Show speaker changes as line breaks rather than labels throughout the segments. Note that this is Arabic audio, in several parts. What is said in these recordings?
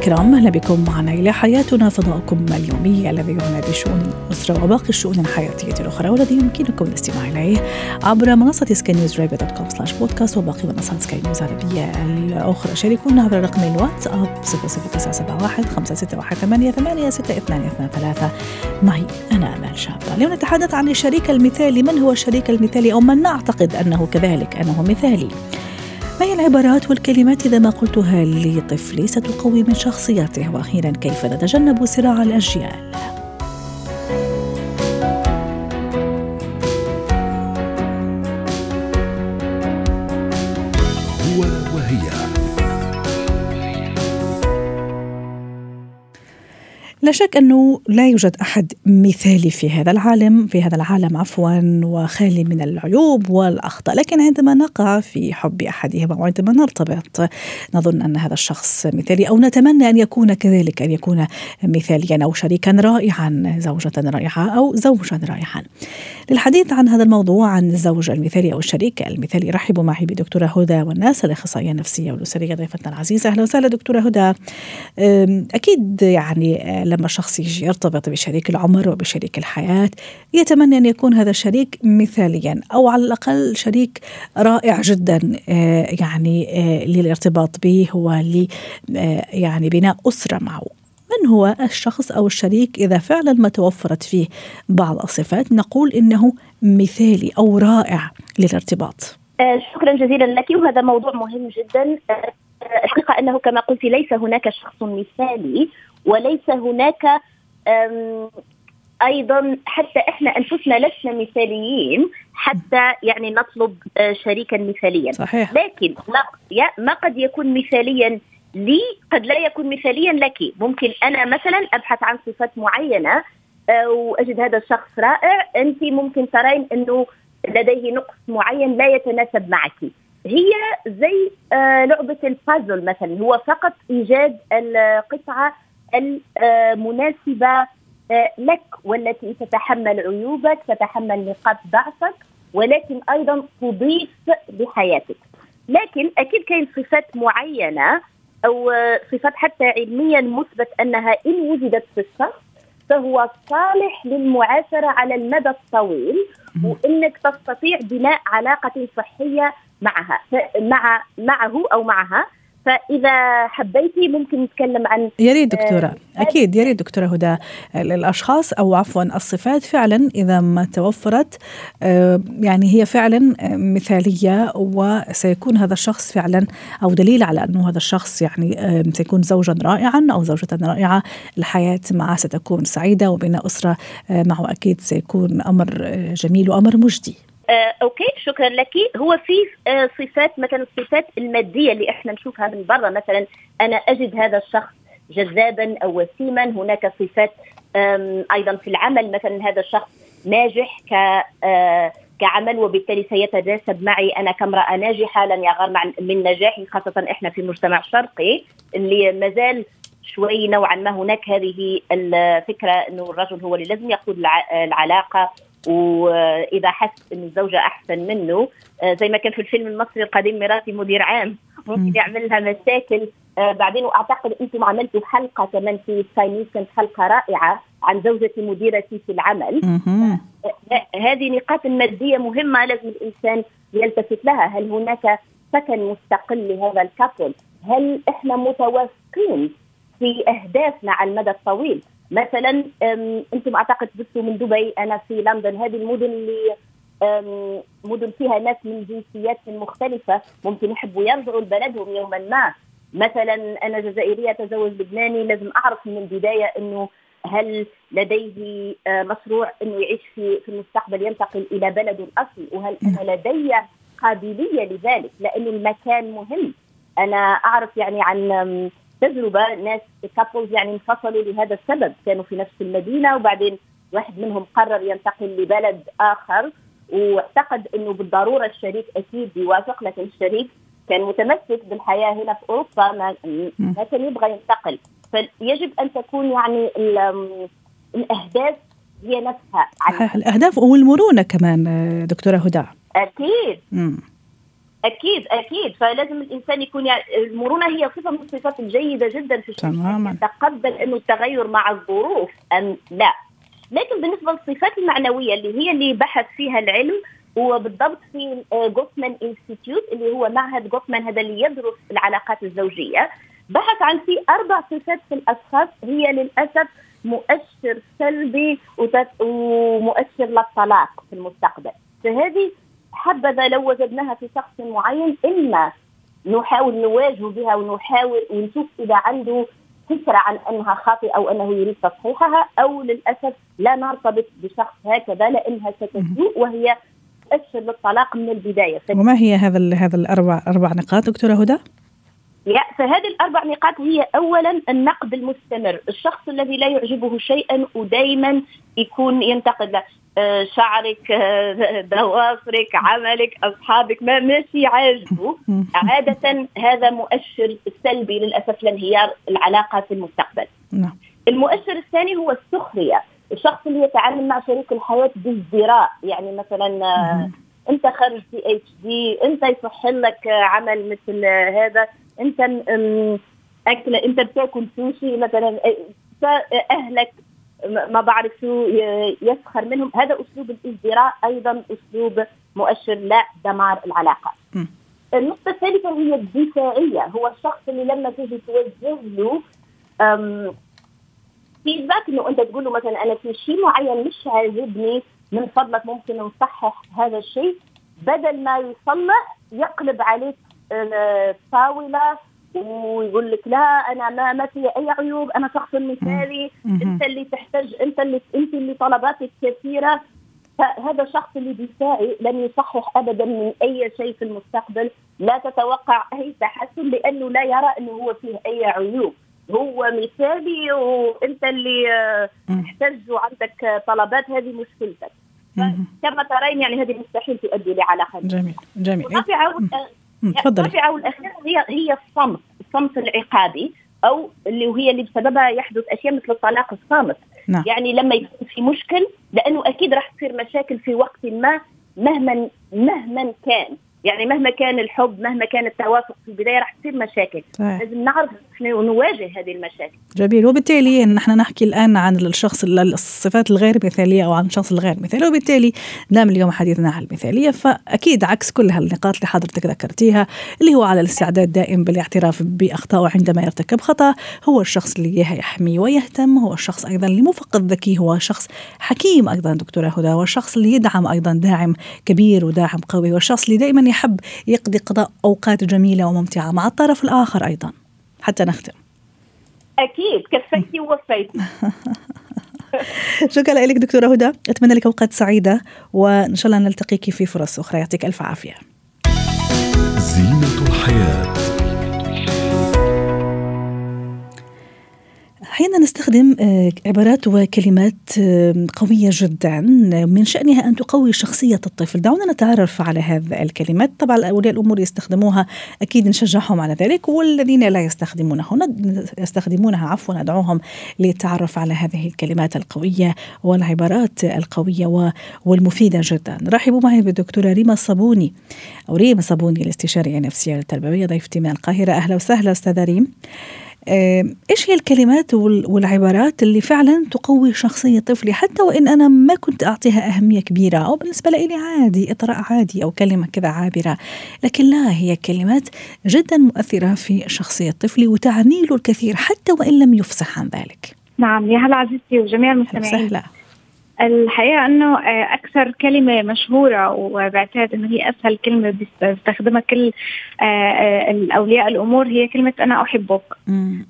الكرام أهلا بكم معنا إلى حياتنا فضاؤكم اليومي الذي يعنى بشؤون الاسره وباقي الشؤون الحياتية الأخرى والذي يمكنكم الاستماع إليه عبر منصة سكاي نيوز dot com slash podcast وباقي منصات سكاي نيوز العربية الأخرى. شاركونا عبر رقم الواتساب 00971 561 8 معي أنا آمال شابة. اليوم نتحدث عن الشريك المثالي. من هو الشريك المثالي؟ أو من نعتقد أنه كذلك أنه مثالي. ما هي العبارات والكلمات إذا ما قلتها لطفلي ستقوي من شخصيته وأخيرا كيف نتجنب صراع الأجيال؟ لا شك أنه لا يوجد أحد مثالي في هذا العالم في هذا العالم عفوا وخالي من العيوب والأخطاء لكن عندما نقع في حب أحدهما وعندما نرتبط نظن أن هذا الشخص مثالي أو نتمنى أن يكون كذلك أن يكون مثاليا أو شريكا رائعا زوجة رائعة أو زوجا رائعا. للحديث عن هذا الموضوع عن الزوج المثالي أو الشريك المثالي. رحبوا معي بدكتورة هدى والناس الأخصائية النفسية والأسرية ضيفتنا العزيزة. أهلا وسهلا دكتورة هدى. أكيد يعني لما شخص يجي يرتبط بشريك العمر وبشريك الحياة يتمنى أن يكون هذا الشريك مثاليا أو على الأقل شريك رائع جدا آه، يعني آه، للارتباط به آه، يعني بناء أسرة معه. من هو الشخص أو الشريك إذا فعلا ما توفرت فيه بعض الصفات؟ نقول إنه مثالي أو رائع للارتباط.
شكرا جزيلا لك وهذا موضوع مهم جدا. الحقيقة أنه كما قلت ليس هناك شخص مثالي وليس هناك أيضا حتى إحنا أنفسنا لسنا مثاليين حتى يعني نطلب آه، شريكا مثاليا.
صحيح.
لكن ما, ما قد يكون مثاليا لي قد لا يكون مثاليا لك. ممكن أنا مثلا أبحث عن صفات معينة آه، وأجد هذا الشخص رائع. أنت ممكن ترين أنه لديه نقص معين لا يتناسب معك. هي زي آه، لعبة البازل مثلا. هو فقط إيجاد القطعة المناسبة آه، لك والتي تتحمل عيوبك تتحمل نقاط ضعفك ولكن أيضا تضيف لحياتك. لكن أكيد كاين صفات معينة أو صفات حتى علميا مثبت أنها إن وجدت في الشخص فهو صالح للمعاشره على المدى الطويل وإنك تستطيع بناء علاقة صحية معها مع معه أو معها. فإذا حبيتي ممكن نتكلم عن
يا ريت دكتورة. آه أكيد يا ريت دكتورة هدى. الأشخاص أو عفوا الصفات فعلا إذا ما توفرت آه يعني هي فعلا مثالية وسيكون هذا الشخص فعلا أو دليل على أنه هذا الشخص يعني آه سيكون زوجا رائعا أو زوجة رائعة. الحياة معه ستكون سعيدة وبناء أسرة آه معه أكيد سيكون أمر آه، جميل وأمر مجدي.
آه، أوكي شكرا لك. هو في آه، صفات مثلا الصفات المادية اللي إحنا نشوفها من برا مثلا أنا أجد هذا الشخص جذابا أو وسيما. هناك صفات أيضا في العمل مثلا هذا الشخص ناجح ك آه، كعمل وبالتالي سيتناسب معي أنا كامرأة ناجحة لن يغار من نجاحي خاصة إحنا في مجتمع شرقي اللي مازال شوي نوعا ما هناك هذه الفكرة إنه الرجل هو اللي لازم يقود العلاقة وإذا حس إن الزوجة أحسن منه آه، زي ما كان في الفيلم المصري القديم مراتي مدير عام ممكن يعمل لها مشاكل. آه، بعدين وأعتقد أنتم عملتوا حلقة كمان في سكاي كانت حلقة رائعة عن زوجتي مديرتي في العمل. آه، هذه نقاط مادية مهمة لازم الإنسان يلتفت لها. هل هناك سكن مستقل لهذا الكابل؟ هل إحنا متوافقين في أهدافنا على المدى الطويل؟ مثلا أنتم أعتقد بثوا من دبي أنا في لندن. هذه المدن اللي مدن فيها ناس من جنسيات مختلفة ممكن يحبوا يرجعوا لبلدهم يوما ما. مثلا أنا جزائرية تزوج لبناني لازم أعرف من البداية أنه هل لديه آه، مشروع أنه يعيش في في المستقبل ينتقل إلى بلده الأصل وهل أنا لدي قابلية لذلك؟ لأن المكان مهم. أنا أعرف يعني عن تجربة ناس كابلز يعني انفصلوا لهذا السبب. كانوا في نفس المدينة وبعدين واحد منهم قرر ينتقل لبلد آخر واعتقد إنه بالضرورة الشريك أكيد يوافق لكن الشريك كان متمسك بالحياة هنا في أوروبا ما, ما كان يبغى ينتقل. فيجب أن تكون يعني الأهداف هي نفسها.
صحيح الأهداف والمرونة كمان دكتورة هدى.
أكيد. مم. أكيد أكيد. فلازم الإنسان يكون يعني المرونة هي صفة من الصفات الجيدة جدا في الشخص يتقبل أنه التغير مع الظروف أم لا؟ لكن بالنسبة للصفات المعنوية اللي هي اللي بحث فيها العلم وبالضبط في جوتمان انستيتيوت اللي هو معهد جوتمان هذا اللي يدرس العلاقات الزوجية. بحث عن في أربع صفات في الأشخاص هي للأسف مؤشر سلبي ومؤشر للطلاق في المستقبل. فهذه حبذا لو وجدناها في شخص معين إما نحاول نواجه بها ونحاول ونشوف إذا عنده فكرة عن أنها خاطئة أو أنه يريد تصحيحها أو للأسف لا نرتبط بشخص هكذا لأنها ستسوء وهي تؤشر للطلاق من البداية
وما هي هذا هذا الاربع أربع نقاط دكتورة هدى؟
فهذه الأربع نقاط هي اولا النقد المستمر، الشخص الذي لا يعجبه شيئا ودائما يكون ينتقد له. آه، شعرك آه، ضوافرك عملك أصحابك ما ماشي عاجبه عادة هذا مؤشر سلبي للأسف لانهيار العلاقة في المستقبل. نعم. المؤشر الثاني هو السخرية، الشخص اللي يتعامل مع شريك الحياة بازدراء، يعني مثلا آه، انت خرج في اتش دي، انت يصح لك عمل مثل هذا، انت اكله انت بتاكل سوشي مثلا أهلك ما بعرف شو يسخر منهم. هذا أسلوب الازدراء أيضا أسلوب مؤشر لا دمار العلاقه النقطة الثالثة هي الدفاعية. هو الشخص اللي لما تيجي توجه له فيدباك إنه أنت تقول له مثلا أنا في شيء معين مش عاجبني من فضلك ممكن نصحح هذا الشيء. بدل ما يصلح يقلب عليك الطاولة ويقول لك لا أنا ما ما في أي عيوب أنا شخص مثالي أنت اللي تحتاج أنت اللي أنت اللي طلباتك كثيرة. فهذا الشخص اللي دفاعي لن يصحح ابدا من أي شيء في المستقبل. لا تتوقع أي تحسن لأنه لا يرى أنه هو فيه أي عيوب. هو مثالي وانت اللي تحتاج وعندك طلبات هذه مشكلتك. كما ترين يعني هذه مستحيل تؤدي لعلاقه
جميل جميل.
الرابعة والأخيرة هي هي الصمت الصمت العقابي أو اللي وهي اللي بسببها يحدث أشياء مثل الطلاق الصامت. نعم. يعني لما يكون في مشكل لأنه أكيد راح تصير مشاكل في وقت ما مهما مهما كان. يعني مهما كان الحب مهما كان التوافق في البداية راح تصير مشاكل. صحيح. لازم نعرف نواجه هذه المشاكل.
جميل. وبالتالي نحن نحكي الآن عن الشخص الصفات الغير مثالية أو عن الشخص الغير مثالي. وبالتالي دام اليوم حديثنا عن المثالية فأكيد عكس كل هالنقاط اللي حضرتك ذكرتيها اللي هو على الاستعداد دائم بالاعتراف باخطائه عندما يرتكب خطأ هو الشخص اللي يحمي ويهتم هو الشخص أيضا اللي مو فقط ذكي هو شخص حكيم أيضا دكتورة هدى هو الشخص اللي يدعم أيضا داعم كبير وداعم قوي والشخص اللي دائما يحب يقضي قضاء أوقات جميلة وممتعة مع الطرف الآخر أيضا. حتى نختم.
أكيد كفيتي ووفيتي.
شكرا لك دكتورة هدى. أتمنى لك أوقات سعيدة وإن شاء الله نلتقيك في فرص أخرى. يعطيك ألف عافية. زينة الحياة. أحيانا نستخدم آه، عبارات وكلمات آه، قوية جدا من شأنها أن تقوي شخصية الطفل. دعونا نتعرف على هذه الكلمات. طبعا أولياء الأمور يستخدموها أكيد نشجعهم على ذلك والذين لا يستخدمونها. يستخدمونها عفوا ندعوهم للتعرف على هذه الكلمات القوية والعبارات القوية والمفيدة جدا. رحبوا معي بالدكتورة ريما الصابوني أو ريما صابوني الاستشارية النفسية التربوية ضيفتي من القاهرة. أهلا وسهلا أستاذة ريم. إيش هي الكلمات والعبارات اللي فعلا تقوي شخصية طفلي حتى وإن أنا ما كنت أعطيها أهمية كبيرة أو بالنسبة لي عادي إطراء عادي أو كلمة كذا عابرة. لكن لا هي كلمات جدا مؤثرة في شخصية طفلي وتعني له الكثير حتى وإن لم يفصح عن ذلك.
نعم يا هلا عزيزتي وجميع المستمعين.
سهلا
الحقيقة أنه آه، أكثر كلمة مشهورة وبعتقد إنه هي أسهل كلمة بيستخدمها كل آه، آه، الأولياء الأمور هي كلمة أنا أحبك.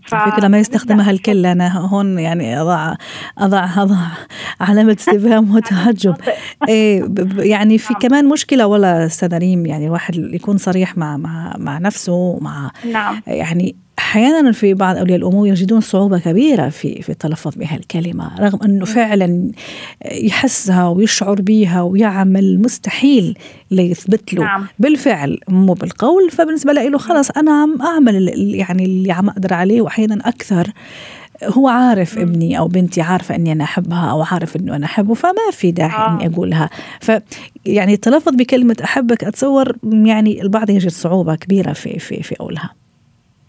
فكرة ما يستخدمها الكل أنا هون يعني أضع أضع أضع علامة استفهام وتعجب إيه يعني في نعم. كمان مشكلة ولا أستاذ ريم يعني الواحد يكون صريح مع مع مع نفسه مع
نعم.
يعني أحيانا في بعض أولياء الأمور يجدون صعوبة كبيرة في في التلفظ بهالكلمة رغم أنه فعلا يحسها ويشعر بها ويعمل مستحيل ليثبت له. نعم. بالفعل مو بالقول فبالنسبة له خلص أنا عم اعمل يعني اللي عم أقدر عليه واحيانا أكثر هو عارف ابني أو بنتي عارفة إني أنا أحبها أو عارف إنه أنا أحبه فما في داعي آه. إني أقولها. ف يعني التلفظ بكلمة أحبك أتصور يعني البعض يجد صعوبة كبيرة في في في قولها.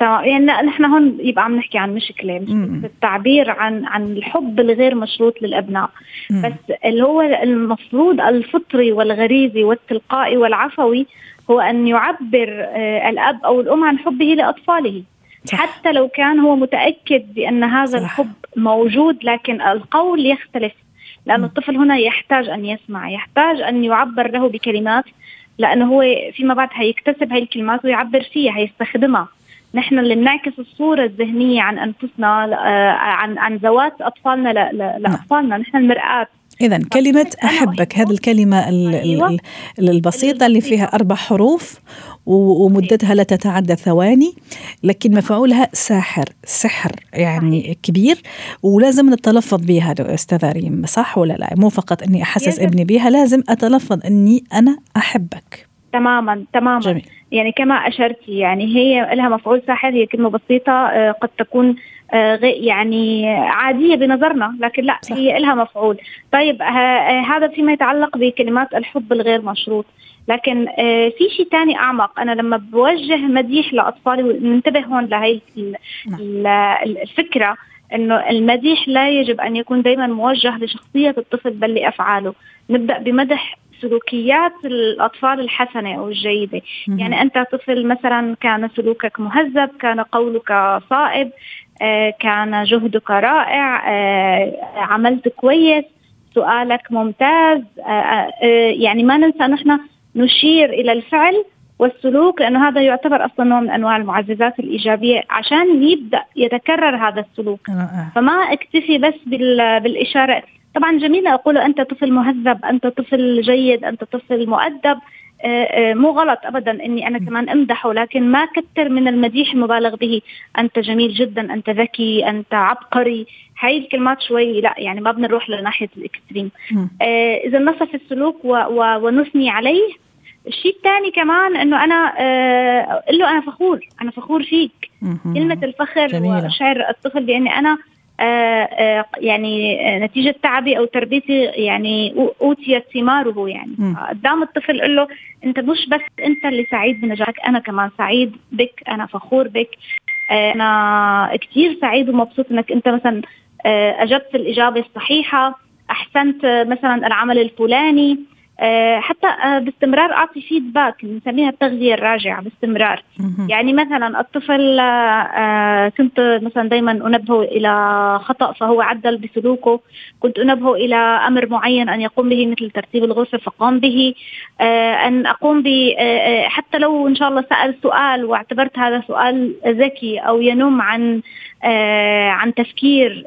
تمام يعني نحن هون يبقى عم نحكي عن مشكلة مش التعبير عن عن الحب الغير مشروط للأبناء مم. بس اللي هو المفروض الفطري والغريزي والتلقائي والعفوي هو أن يعبر آه، الأب أو الأم عن حبه لأطفاله صح. حتى لو كان هو متأكد بأن هذا صح. الحب موجود لكن القول يختلف لأن الطفل هنا يحتاج أن يسمع يحتاج أن يعبر له بكلمات لأنه هو فيما بعد هيكتسب هاي الكلمات ويعبر فيها هيستخدمها نحن اللي بنعكس الصورة الذهنية عن أنفسنا آه، عن عن ذوات أطفالنا نعم. لأطفالنا. نحن المرآة.
إذا كلمة أحبك هذه الكلمة أيوة. البسيطة اللي فيها أربع حروف ومدتها لا تتعدى ثواني لكن مفعولها ساحر سحر يعني كبير ولازم نتلفظ بها أستاذة ريم صح ولا لا؟ مو فقط أني أحسس ابني بها لازم أتلفظ أني أنا أحبك.
تماما تماما جميل. يعني كما اشرتي يعني هي لها مفعول ساحر هي كلمة بسيطة آه، قد تكون آه، يعني عادية بنظرنا لكن لا صح. هي لها مفعول طيب آه، هذا فيما يتعلق بكلمات الحب الغير مشروط لكن في شيء ثاني أعمق أنا لما بوجه مديح لأطفالي وننتبه هون لهي نعم. الفكرة إنه المديح لا يجب أن يكون دائما موجه لشخصية الطفل بل لأفعاله نبدأ بمدح سلوكيات الأطفال الحسنة أو الجيدة. يعني أنت طفل مثلا كان سلوكك مهذب كان قولك صائب آه، كان جهدك رائع آه، عملت كويس سؤالك ممتاز آه، يعني ما ننسى نحن نشير إلى الفعل والسلوك لأنه هذا يعتبر أصلا نوع من أنواع المعززات الإيجابية عشان يبدأ يتكرر هذا السلوك. فما اكتفي بس بالإشارة طبعا جميل أقول أنت طفل مهذب أنت طفل جيد أنت طفل مؤدب. آه، آه، مو غلط ابدا إني أنا كمان أمدحه لكن ما كثر من المديح المبالغ به. أنت جميل جدا أنت ذكي أنت عبقري. هاي الكلمات شوي لا يعني ما بدنا نروح لناحية الإكستريم. آه إذا نصف السلوك و و ونثني عليه. الشيء الثاني كمان إنه أنا آه له أنا فخور أنا فخور فيك. كلمة الفخر جميلة. وشعر الطفل بأني أنا يعني نتيجة تعبي أو تربيتي يعني أوتيت ثماره يعني. قدام الطفل قل له أنت مش بس أنت اللي سعيد بنجاحك أنا كمان سعيد بك أنا فخور بك آه، أنا كثير سعيد ومبسوط أنك أنت مثلا أجبت الإجابة الصحيحة أحسنت مثلا العمل الفلاني. آه، حتى آه، باستمرار أعطي فيدباك بنسميها التغذية الراجعة باستمرار. يعني مثلا الطفل آه، كنت مثلا دائما أنبهه إلى خطأ فهو عدل بسلوكه. كنت أنبهه إلى أمر معين أن يقوم به مثل ترتيب الغرفة فقام به. أن أقوم ب حتى لو إن شاء الله سأل سؤال واعتبرت هذا سؤال ذكي أو ينم عن عن تفكير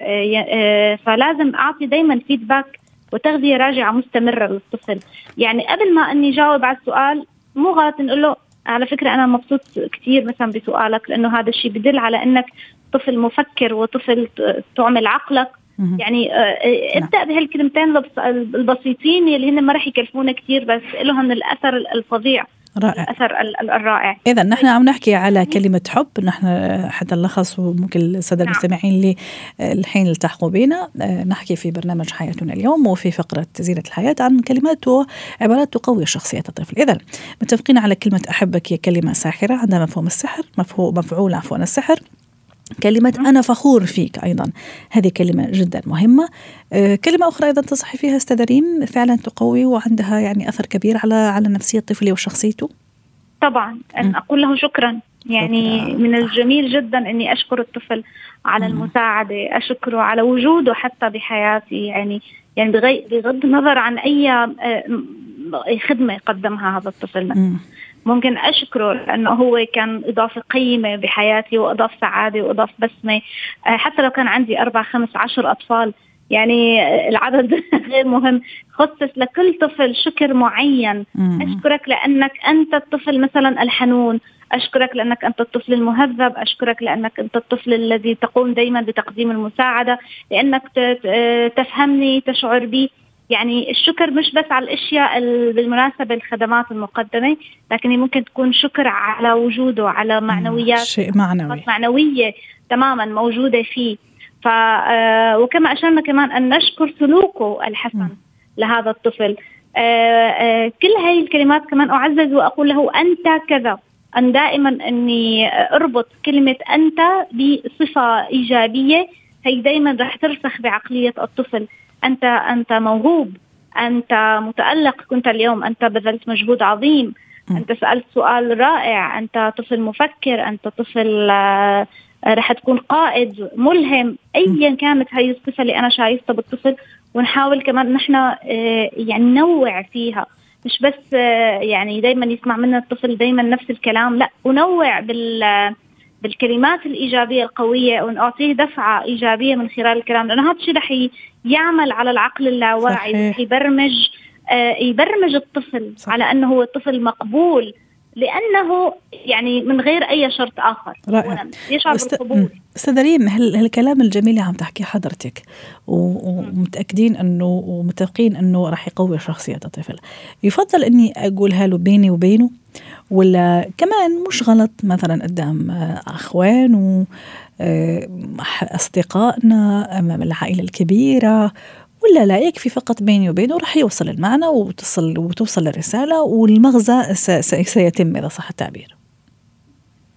فلازم أعطي دائما فيدباك وتغذية راجعة مستمرة للطفل. يعني قبل ما إني جاوب على السؤال مو غلط نقول له على فكرة أنا مبسوط كثير مثلا بسؤالك لأنه هذا الشيء بدل على إنك طفل مفكر وطفل تعمل عقلك. يعني آه، آه، ابدأ نعم. بهالكلمتين البسيطين اللي هن ما راح يكلفونا كثير بس لهم الأثر الفظيع. رائع. الأثر الرائع.
إذا نحن عم نحكي على كلمة حب نحن حتى نلخص وممكن الساده نعم. المستمعين اللي الحين التحقوا بنا. آه، نحكي في برنامج حياتنا اليوم وفي فقرة زينة الحياة عن كلمات وعبارات تقوي شخصيه الطفل. إذا متفقين على كلمة أحبك هي كلمة ساحرة عندها مفهوم السحر مفهوم مفعول عفوا السحر. كلمة أنا فخور فيك أيضا. هذه كلمة جدا مهمة. آه، كلمة أخرى أيضا تصحي فيها أستاذة ريم فعلا تقوي وعندها يعني أثر كبير على على نفسية الطفل وشخصيته.
طبعا. أن أقول له شكرا. يعني شكرا. من الجميل جدا إني أشكر الطفل على المساعدة أشكره على وجوده حتى بحياتي. يعني يعني بغض النظر عن أي آه، خدمة قدمها هذا الطفل. ممكن أشكره لأنه هو كان إضافة قيمة بحياتي وأضاف سعادة وأضاف بسمة. آه، حتى لو كان عندي أربع خمس عشر أطفال يعني العدد غير مهم. خصص لكل طفل شكر معين. أشكرك لأنك أنت الطفل مثلا الحنون. أشكرك لأنك أنت الطفل المهذب. أشكرك لأنك أنت الطفل الذي تقوم دائما بتقديم المساعدة. لأنك تفهمني تشعر بي يعني الشكر مش بس على الأشياء بالمناسبة الخدمات المقدمة لكن ممكن تكون شكر على وجوده على معنويات
شيء معنوي.
معنوية تماما موجودة فيه. ف آه، وكما أشرنا كمان أن نشكر سلوكه الحسن م. لهذا الطفل. آه، آه، كل هاي الكلمات كمان أعزز وأقول له أنت كذا. أن دائما إني أربط كلمة أنت بصفة إيجابية. هي دائما رح ترسخ بعقلية الطفل. أنت أنت موهوب أنت متألق. كنت اليوم أنت بذلت مجهود عظيم. أنت سألت سؤال رائع. أنت طفل مفكر. أنت طفل آه، رح تكون قائد ملهم. ايا كانت هاي الصفة اللي أنا شايفتها بالطفل ونحاول كمان نحن آه، يعني ننوع فيها. مش بس آه، يعني دائما يسمع منا الطفل دائما نفس الكلام. لا ونوع بال بالكلمات الإيجابية القوية ونعطيه دفعة إيجابية من خلال الكلام لأنه هذا الشيء رح يعمل على العقل اللاواعي رح يبرمج آه يبرمج الطفل صح. على أنه هو طفل مقبول لأنه يعني من غير أي شرط آخر.
رائع. يشعر است... بالقبول. أستاذ ريم هالكلام الجميل اللي عم تحكيه حضرتك ومتأكدين انه ومتفقين أنه راح يقوي شخصية الطفل يفضل إني أقولها له بيني وبينه؟ ولا كمان مش غلط مثلا قدام أخوان و آه، أصدقائنا أمام العائلة الكبيرة ولا لا يكفي فقط بيني وبينه راح يوصل المعنى وتصل وتوصل الرسالة والمغزى سيتم إذا صح التعبير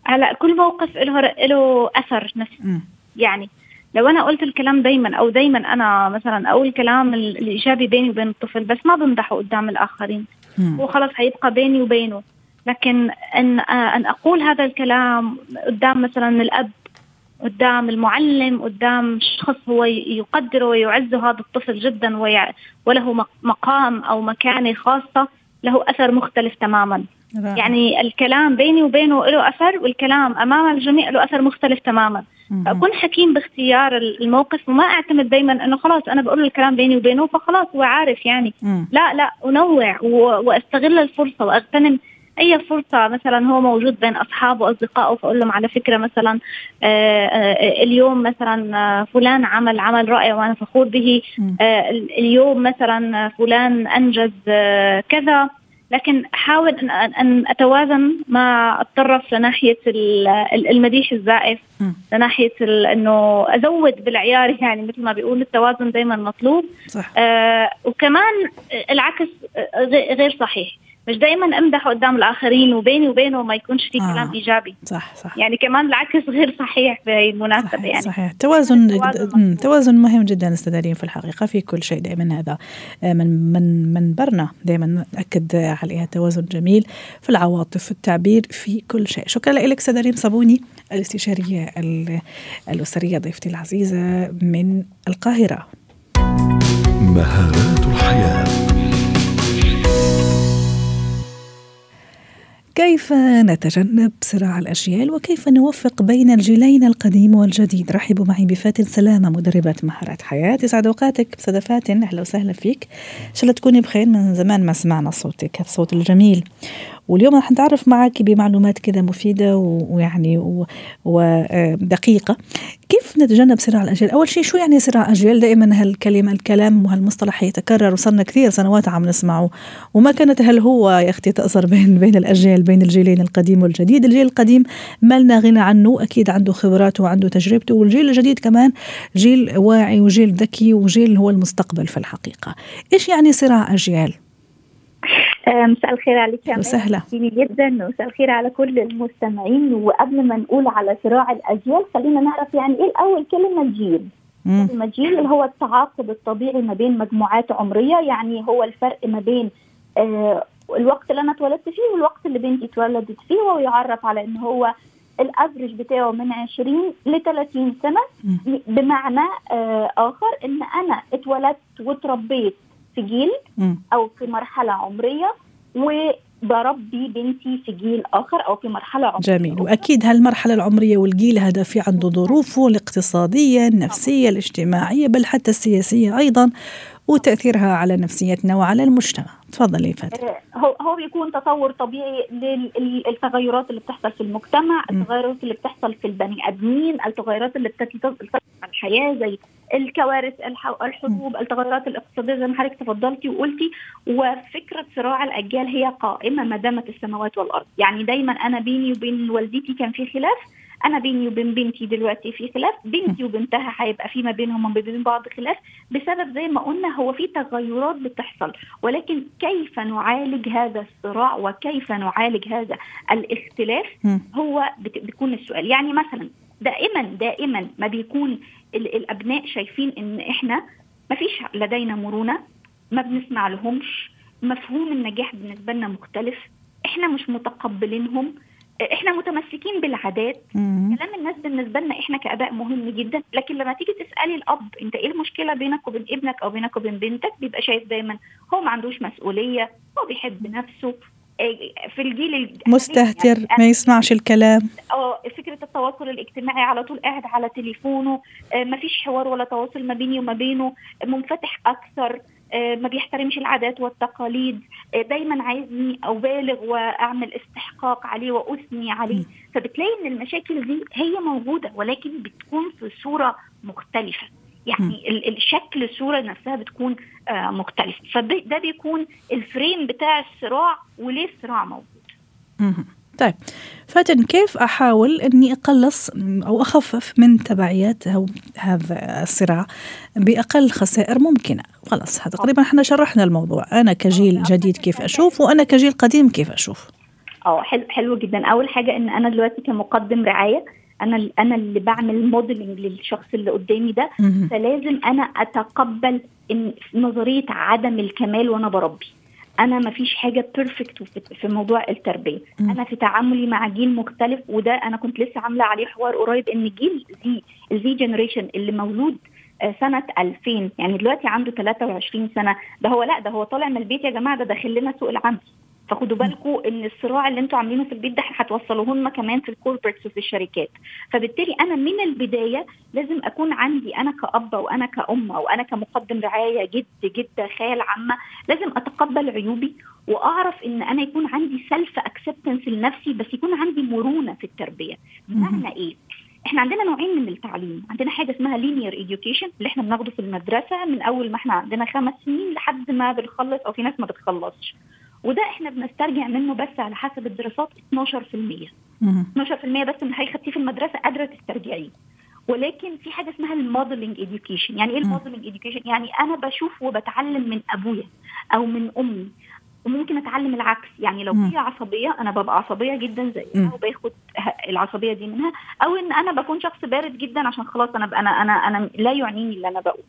هلأ كل موقف له له أثر نفسي م. يعني لو أنا قلت الكلام دائما أو دائما أنا مثلا أقول الكلام الإيجابي بيني وبين الطفل بس ما بمدحه قدام الآخرين م. هو خلص حيبقى بيني وبينه لكن ان أن أقول هذا الكلام قدام مثلا الأب قدام المعلم قدام شخص هو يقدر ويعز هذا الطفل جدا وله مقام أو مكانة خاصة له أثر مختلف تماما رائع. يعني الكلام بيني وبينه له أثر والكلام أمام الجميع له أثر مختلف تماما فأكون حكيم باختيار الموقف وما أعتمد دائما إنه خلاص أنا بقول الكلام بيني وبينه فخلاص هو عارف يعني مم. لا لا أنوع وأستغل الفرصة وأغتنم أي فرصة مثلا هو موجود بين أصحابه وأصدقائه فأقول لهم على فكرة مثلا آه، آه، اليوم مثلا آه، فلان عمل عمل رائع وأنا فخور به اليوم مثلا فلان أنجز كذا. لكن احاول ان ان أتوازن ما اتطرف لناحية المديح الزائف لناحية إنه أزود بالعيار يعني مثل ما بيقول التوازن دائما مطلوب. صح. آه وكمان العكس غير صحيح. مش دائما أمدح قدام الآخرين وبيني وبينه ما يكونش في آه. كلام إيجابي.
صح صح.
يعني كمان العكس غير صحيح بهي المناسبة صحيح يعني.
صحيح. توازن توازن, توازن مهم جدا أستاذ في الحقيقة. في كل شيء دائما هذا آه، من من منبرنا. دائما نأكد عليها توازن جميل في العواطف في التعبير في كل شيء. شكرا لك أستاذ صابوني الاستشارية الأسرية ضيفتي العزيزة من القاهرة. مهارات الحياة. كيف نتجنب صراع الأجيال وكيف نوفق بين الجيلين القديم والجديد؟ رحبوا معي بفاتن سلامة مدربة مهارات حياة. يسعد أوقاتك أستاذة فاتن أهلا وسهلا فيك. إن شاء الله تكوني بخير من زمان ما سمعنا صوتك الصوت الجميل. واليوم راح نتعرف معك بمعلومات كذا مفيدة ويعني ودقيقة. كيف نتجنب صراع الأجيال؟ أول شيء شو يعني صراع أجيال دائما هالكلمة الكلام وهالمصطلح يتكرر وصلنا كثير سنوات عم نسمعه. وما كانت هل هو يا أختي تأثر بين بين الأجيال بين الجيلين القديم والجديد؟ الجيل القديم ما لنا غنى عنه أكيد عنده خبراته وعنده تجربته. والجيل الجديد كمان جيل واعي وجيل ذكي وجيل هو المستقبل في الحقيقة. إيش يعني صراع أجيال؟
آه، مساء الخير عليك يا
وسهلا.
جدا ومساء الخير على كل المستمعين. وقبل ما نقول على صراع الأجيال خلينا نعرف يعني إيه الأول كلمة جيل. كلمة جيل اللي هو التعاقب الطبيعي ما بين مجموعات عمرية يعني هو الفرق ما بين آه الوقت اللي أنا اتولدت فيه والوقت اللي بنتي اتولدت فيه ويعرف على إن هو الافرج بتاعه من 20 ل 30 سنه بمعنى آه آخر إن أنا اتولدت وتربيت في جيل أو في مرحلة عمرية وبربي بنتي في جيل آخر أو في مرحلة عمرية
جميل. وأكيد هالمرحلة العمرية والجيل هذا في عنده ظروفه الاقتصادية النفسية الاجتماعية بل حتى السياسية أيضا وتأثيرها على نفسيتنا وعلى المجتمع. تفضلي فاتن
آه، هو هو بيكون تطور طبيعي للتغيرات اللي بتحصل في المجتمع التغيرات اللي بتحصل في البني آدمين التغيرات اللي بتحصل في الحياة زي الكوارث الحروب التغيرات الاقتصادية زي ما حضرتك تفضلتي وقلتي. وفكرة صراع الأجيال هي قائمة ما دامت السماوات والأرض. يعني دايما أنا بيني وبين والدتي كان في خلاف أنا بيني وبين بنتي دلوقتي في خلاف. بنتي وبنتها هيبقى في ما بينهم وما بين بعض خلاف بسبب زي ما قلنا هو في تغيرات بتحصل. ولكن كيف نعالج هذا الصراع وكيف نعالج هذا الاختلاف هو بيكون السؤال. يعني مثلا دائما دائما ما بيكون الأبناء شايفين إن إحنا ما فيش لدينا مرونة ما بنسمع لهمش مفهوم النجاح بالنسبة لنا مختلف إحنا مش متقبلينهم إحنا متمسكين بالعادات. كلام الناس بالنسبة لنا إحنا كاباء مهم جدا. لكن لما تيجي تسألي الأب أنت إيه المشكلة بينك وبين ابنك أو بينك وبين بنتك؟ بيبقى شايف دايما هو ما عندوش مسؤولية هو بيحب نفسه. إيه، في الجيل
مستهتر يعني ما يسمعش الكلام.
آه فكرة التواصل الاجتماعي على طول قاعد على تليفونه. آه، ما فيش حوار ولا تواصل ما بيني وما بينه. منفتح أكثر. ما بيحترمش العادات والتقاليد. آه، دايما عايزني أبالغ وأعمل استحقاق عليه وأثني عليه. فبتلاقي إن المشاكل دي هي موجودة ولكن بتكون في صورة مختلفة. يعني الشكل الصورة نفسها بتكون آه، مختلفة. فده بيكون الفريم بتاع الصراع وليه الصراع موجود.
طيب. فاتن كيف أحاول إني أقلص أو أخفف من تبعيات هذا الصراع بأقل خسائر ممكنة؟ خلاص تقريبا إحنا شرحنا الموضوع. أنا كجيل جديد كيف أشوف وأنا كجيل قديم كيف أشوف؟
آه حلو حلو جدا. أول حاجة إن أنا دلوقتي كمقدم رعاية أنا أنا اللي بعمل modeling للشخص اللي قدامي ده. فلازم أنا أتقبل إن نظرية عدم الكمال وأنا بربي. أنا ما فيش حاجة perfect في موضوع التربية. م. أنا في تعاملي مع جيل مختلف وده أنا كنت لسه عاملة عليه حوار قريب إن جيل زي ال Z generation اللي مولود آه، سنة 2000 يعني دلوقتي عنده 23 سنة. ده هو لأ ده هو طالع من البيت يا جماعة ده داخل لنا سوق العمل. فخدوا بالكم إن الصراع اللي أنتوا عاملينه في البيت ده هتوصلوه لنا كمان في ال corporates وفي الشركات. فبالتالي أنا من البداية لازم أكون عندي أنا كأب وأنا كأم أو أنا كمقدم رعاية جد جدة خال عمة لازم أتقبل عيوبي وأعرف إن أنا يكون عندي self acceptance لنفسي بس يكون عندي مرونة في التربية. بمعنى إيه؟ إحنا عندنا نوعين من التعليم. عندنا حاجة اسمها linear education اللي إحنا بناخده في المدرسة من أول ما إحنا عندنا خمس سنين لحد ما بنخلص أو في ناس ما بتخلصش. وده إحنا بنسترجع منه بس على حسب الدراسات 12% 12% بس من خدتيه في المدرسة قادرة تسترجعيه. ولكن في حاجة اسمها ال modeling education. يعني إيه ال modeling education؟ يعني أنا بشوف وبتعلم من أبويا أو من أمي وممكن أتعلم العكس. يعني لو هي عصبية أنا ببقى عصبية جدا زيها وباخد العصبية دي منها. أو إن أنا بكون شخص بارد جدا عشان خلاص أنا أنا أنا أنا لا يعنيني اللي أنا بقول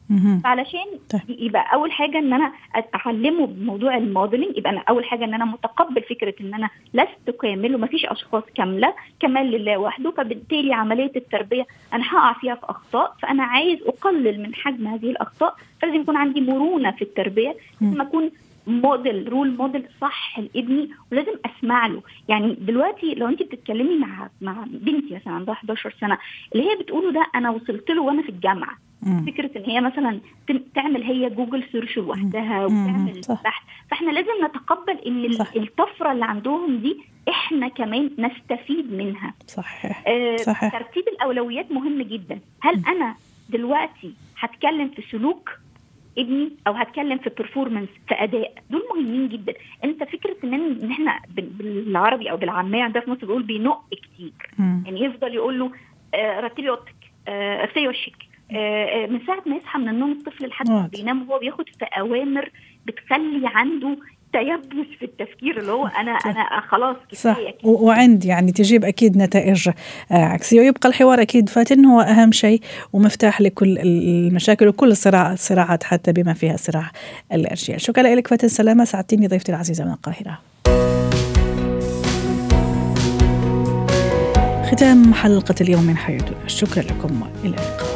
فعلشان طيب. يبقى أول حاجة إن أنا أتعلمه بموضوع ال modeling يبقى أنا أول حاجة إن أنا متقبل فكرة إن أنا لست كامل ومفيش أشخاص كاملة كمال لله وحده. فبالتالي عملية التربية أنا هقع فيها في أخطاء. فأنا عايز أقلل من حجم هذه الأخطاء. فلازم يكون عندي مرونة في التربية. لازم أكون model role model صح لابني ولازم أسمع له. يعني دلوقتي لو انت بتتكلمي مع مع بنتي مثلا عندها 11 سنة اللي هي بتقوله ده أنا وصلت له وأنا في الجامعة. مم. فكرة إن هي مثلا تعمل هي Google search لوحدها وتعمل بحث. فإحنا لازم نتقبل إن صح. الطفرة اللي عندهم دي إحنا كمان نستفيد منها.
صحيح آه صحيح
ترتيب الأولويات مهم جدا. هل مم. أنا دلوقتي هتكلم في سلوك ابني أو هتكلم في performance في أداء. دول مهمين جدا. أنت فكرة إن إن إحنا بالعربي أو بالعامية عندنا في مصر بيقول بينق كتير. يعني يفضل يقول له آه رتبي اوضتك آه اغسلي وشك. آه من ساعة ما يصحى من النوم الطفل لحد ما بينام وهو بياخد في أوامر بتخلي عنده تيبس في التفكير اللي هو أنا صح. أنا خلاص
كفاية صح. وعند يعني تجيب أكيد نتائج آه، عكسية. ويبقى الحوار أكيد فاتن هو أهم شيء ومفتاح لكل المشاكل وكل الصراع الصراعات حتى بما فيها صراع الاجيال شكرا لك فاتن سلامة. سعدتيني ضيفتي العزيزة من القاهرة. ختام حلقة اليوم من حياتنا. شكرا لكم. والى اللقاء.